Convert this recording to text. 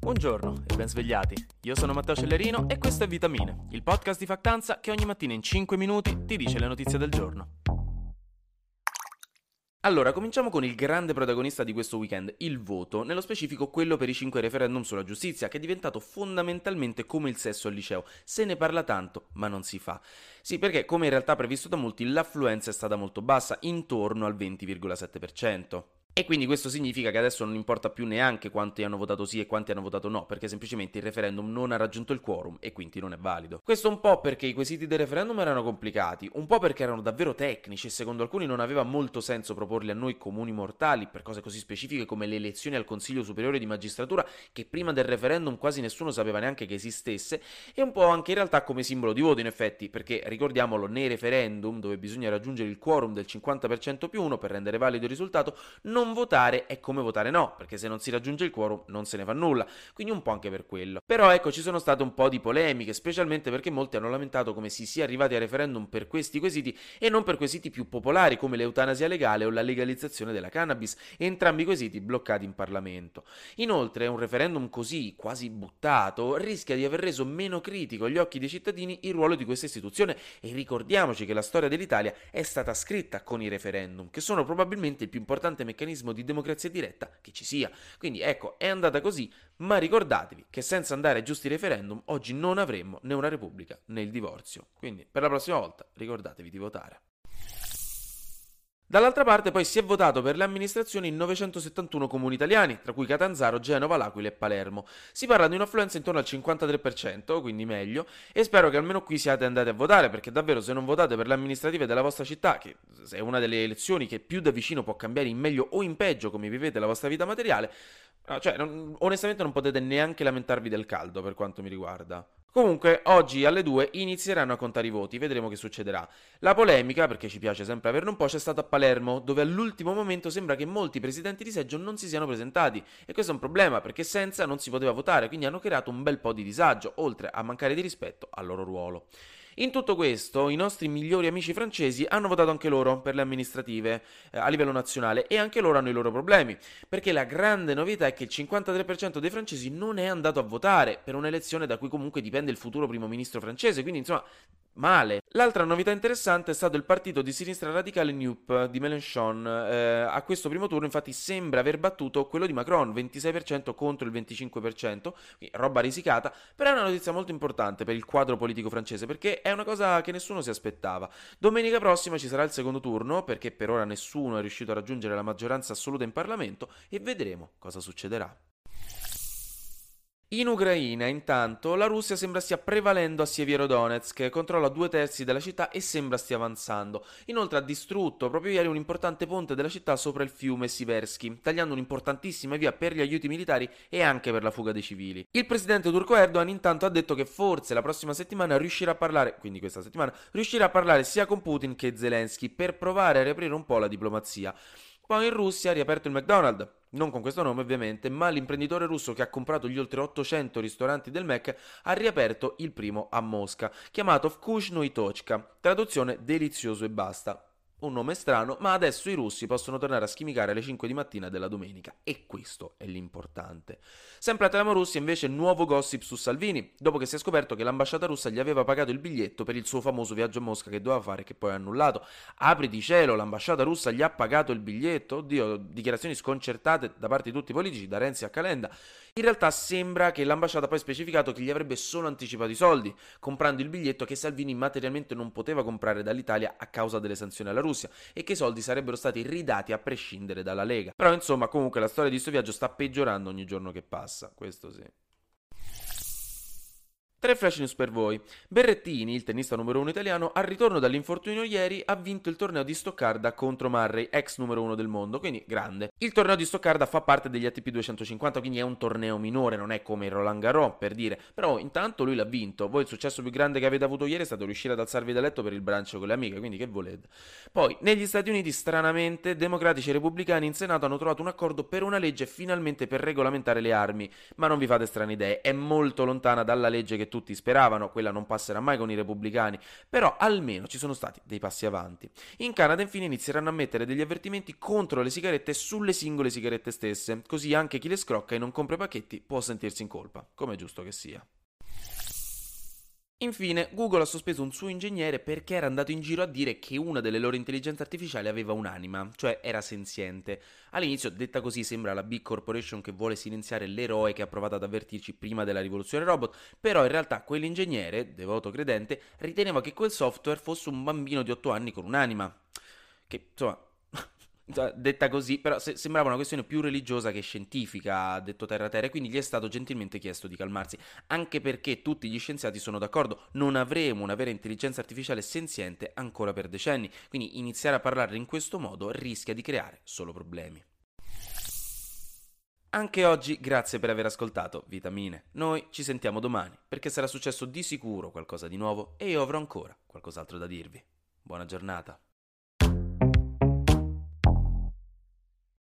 Buongiorno e ben svegliati. Io sono Matteo Cellerino e questo è Vitamine, il podcast di Factanza che ogni mattina in 5 minuti ti dice le notizie del giorno. Allora, cominciamo con il grande protagonista di questo weekend, il voto, nello specifico quello per i 5 referendum sulla giustizia, che è diventato fondamentalmente come il sesso al liceo. Se ne parla tanto, ma non si fa. Sì, perché come in realtà previsto da molti, l'affluenza è stata molto bassa, intorno al 20,7%. E quindi questo significa che adesso non importa più neanche quanti hanno votato sì e quanti hanno votato no, perché semplicemente il referendum non ha raggiunto il quorum e quindi non è valido. Questo un po' perché i quesiti del referendum erano complicati, un po' perché erano davvero tecnici e secondo alcuni non aveva molto senso proporli a noi comuni mortali per cose così specifiche come le elezioni al Consiglio Superiore di Magistratura che prima del referendum quasi nessuno sapeva neanche che esistesse e un po' anche in realtà come simbolo di voto in effetti, perché ricordiamolo nei referendum dove bisogna raggiungere il quorum del 50% più 1 per rendere valido il risultato, non non votare è come votare no, perché se non si raggiunge il quorum non se ne fa nulla, quindi un po' anche per quello. Però ecco, ci sono state un po' di polemiche, specialmente perché molti hanno lamentato come si sia arrivati al referendum per questi quesiti e non per quesiti più popolari come l'eutanasia legale o la legalizzazione della cannabis, entrambi i quesiti bloccati in Parlamento. Inoltre, un referendum così, quasi buttato, rischia di aver reso meno critico agli occhi dei cittadini il ruolo di questa istituzione e ricordiamoci che la storia dell'Italia è stata scritta con i referendum, che sono probabilmente il più importante meccanismo meccanismo di democrazia diretta che ci sia. Quindi ecco, è andata così, ma ricordatevi che senza andare ai giusti referendum oggi non avremmo né una repubblica né il divorzio. Quindi per la prossima volta ricordatevi di votare. Dall'altra parte poi si è votato per le amministrazioni in 971 comuni italiani, tra cui Catanzaro, Genova, L'Aquila e Palermo. Si parla di un'affluenza intorno al 53%, quindi meglio, e spero che almeno qui siate andati a votare, perché davvero se non votate per le amministrative della vostra città, che è una delle elezioni che più da vicino può cambiare in meglio o in peggio come vivete la vostra vita materiale, cioè non, onestamente non potete neanche lamentarvi del caldo per quanto mi riguarda. Comunque, oggi alle 2 inizieranno a contare i voti, vedremo che succederà. La polemica, perché ci piace sempre averne un po', c'è stata a Palermo, dove all'ultimo momento sembra che molti presidenti di seggio non si siano presentati. E questo è un problema, perché senza non si poteva votare, quindi hanno creato un bel po' di disagio, oltre a mancare di rispetto al loro ruolo. In tutto questo, i nostri migliori amici francesi hanno votato anche loro per le amministrative eh, a livello nazionale e anche loro hanno i loro problemi, perché la grande novità è che il 53% dei francesi non è andato a votare per un'elezione da cui comunque dipende il futuro primo ministro francese, quindi insomma male. L'altra novità interessante è stato il partito di sinistra radicale NUP di Mélenchon. Eh, a questo primo turno infatti sembra aver battuto quello di Macron, 26% contro il 25%, roba risicata, però è una notizia molto importante per il quadro politico francese perché è una cosa che nessuno si aspettava. Domenica prossima ci sarà il secondo turno perché per ora nessuno è riuscito a raggiungere la maggioranza assoluta in Parlamento e vedremo cosa succederà. In Ucraina, intanto, la Russia sembra stia prevalendo a Sievierodonetsk, controlla due terzi della città e sembra stia avanzando. Inoltre ha distrutto proprio ieri un importante ponte della città sopra il fiume Siversky, tagliando un'importantissima via per gli aiuti militari e anche per la fuga dei civili. Il presidente turco Erdogan intanto ha detto che forse la prossima settimana riuscirà a parlare, quindi questa settimana, riuscirà a parlare sia con Putin che Zelensky per provare a riaprire un po' la diplomazia. Poi in Russia ha riaperto il McDonald's, non con questo nome ovviamente, ma l'imprenditore russo che ha comprato gli oltre 800 ristoranti del Mac ha riaperto il primo a Mosca, chiamato Vkushno Tochka, traduzione delizioso e basta un nome strano, ma adesso i russi possono tornare a schimicare alle 5 di mattina della domenica e questo è l'importante. Sempre a Tramo Russia invece nuovo gossip su Salvini, dopo che si è scoperto che l'ambasciata russa gli aveva pagato il biglietto per il suo famoso viaggio a Mosca che doveva fare e che poi ha annullato. Apri di cielo, l'ambasciata russa gli ha pagato il biglietto? Oddio, dichiarazioni sconcertate da parte di tutti i politici, da Renzi a Calenda. In realtà sembra che l'ambasciata poi specificato che gli avrebbe solo anticipato i soldi, comprando il biglietto che Salvini materialmente non poteva comprare dall'Italia a causa delle sanzioni alla Russia e che i soldi sarebbero stati ridati a prescindere dalla Lega. Però insomma comunque la storia di questo viaggio sta peggiorando ogni giorno che passa, questo sì. Tre flash news per voi. Berrettini, il tennista numero uno italiano, al ritorno dall'infortunio ieri ha vinto il torneo di Stoccarda contro Murray, ex numero uno del mondo, quindi grande. Il torneo di Stoccarda fa parte degli ATP 250, quindi è un torneo minore, non è come il Roland Garros, per dire. Però intanto lui l'ha vinto. Voi il successo più grande che avete avuto ieri è stato riuscire ad alzarvi da letto per il brancio con le amiche, quindi che volete. Poi, negli Stati Uniti, stranamente, democratici e repubblicani in Senato hanno trovato un accordo per una legge finalmente per regolamentare le armi. Ma non vi fate strane idee, è molto lontana dalla legge che tutti speravano, quella non passerà mai con i repubblicani, però almeno ci sono stati dei passi avanti. In Canada infine inizieranno a mettere degli avvertimenti contro le sigarette sulle singole sigarette stesse, così anche chi le scrocca e non compra i pacchetti può sentirsi in colpa, come è giusto che sia. Infine, Google ha sospeso un suo ingegnere perché era andato in giro a dire che una delle loro intelligenze artificiali aveva un'anima, cioè era senziente. All'inizio, detta così, sembra la big corporation che vuole silenziare l'eroe che ha provato ad avvertirci prima della rivoluzione robot, però in realtà quell'ingegnere, devoto credente, riteneva che quel software fosse un bambino di 8 anni con un'anima. Che, insomma, detta così, però se- sembrava una questione più religiosa che scientifica, ha detto Terra Terra, e quindi gli è stato gentilmente chiesto di calmarsi, anche perché tutti gli scienziati sono d'accordo, non avremo una vera intelligenza artificiale senziente ancora per decenni, quindi iniziare a parlarne in questo modo rischia di creare solo problemi. Anche oggi grazie per aver ascoltato Vitamine. Noi ci sentiamo domani perché sarà successo di sicuro qualcosa di nuovo e io avrò ancora qualcos'altro da dirvi. Buona giornata.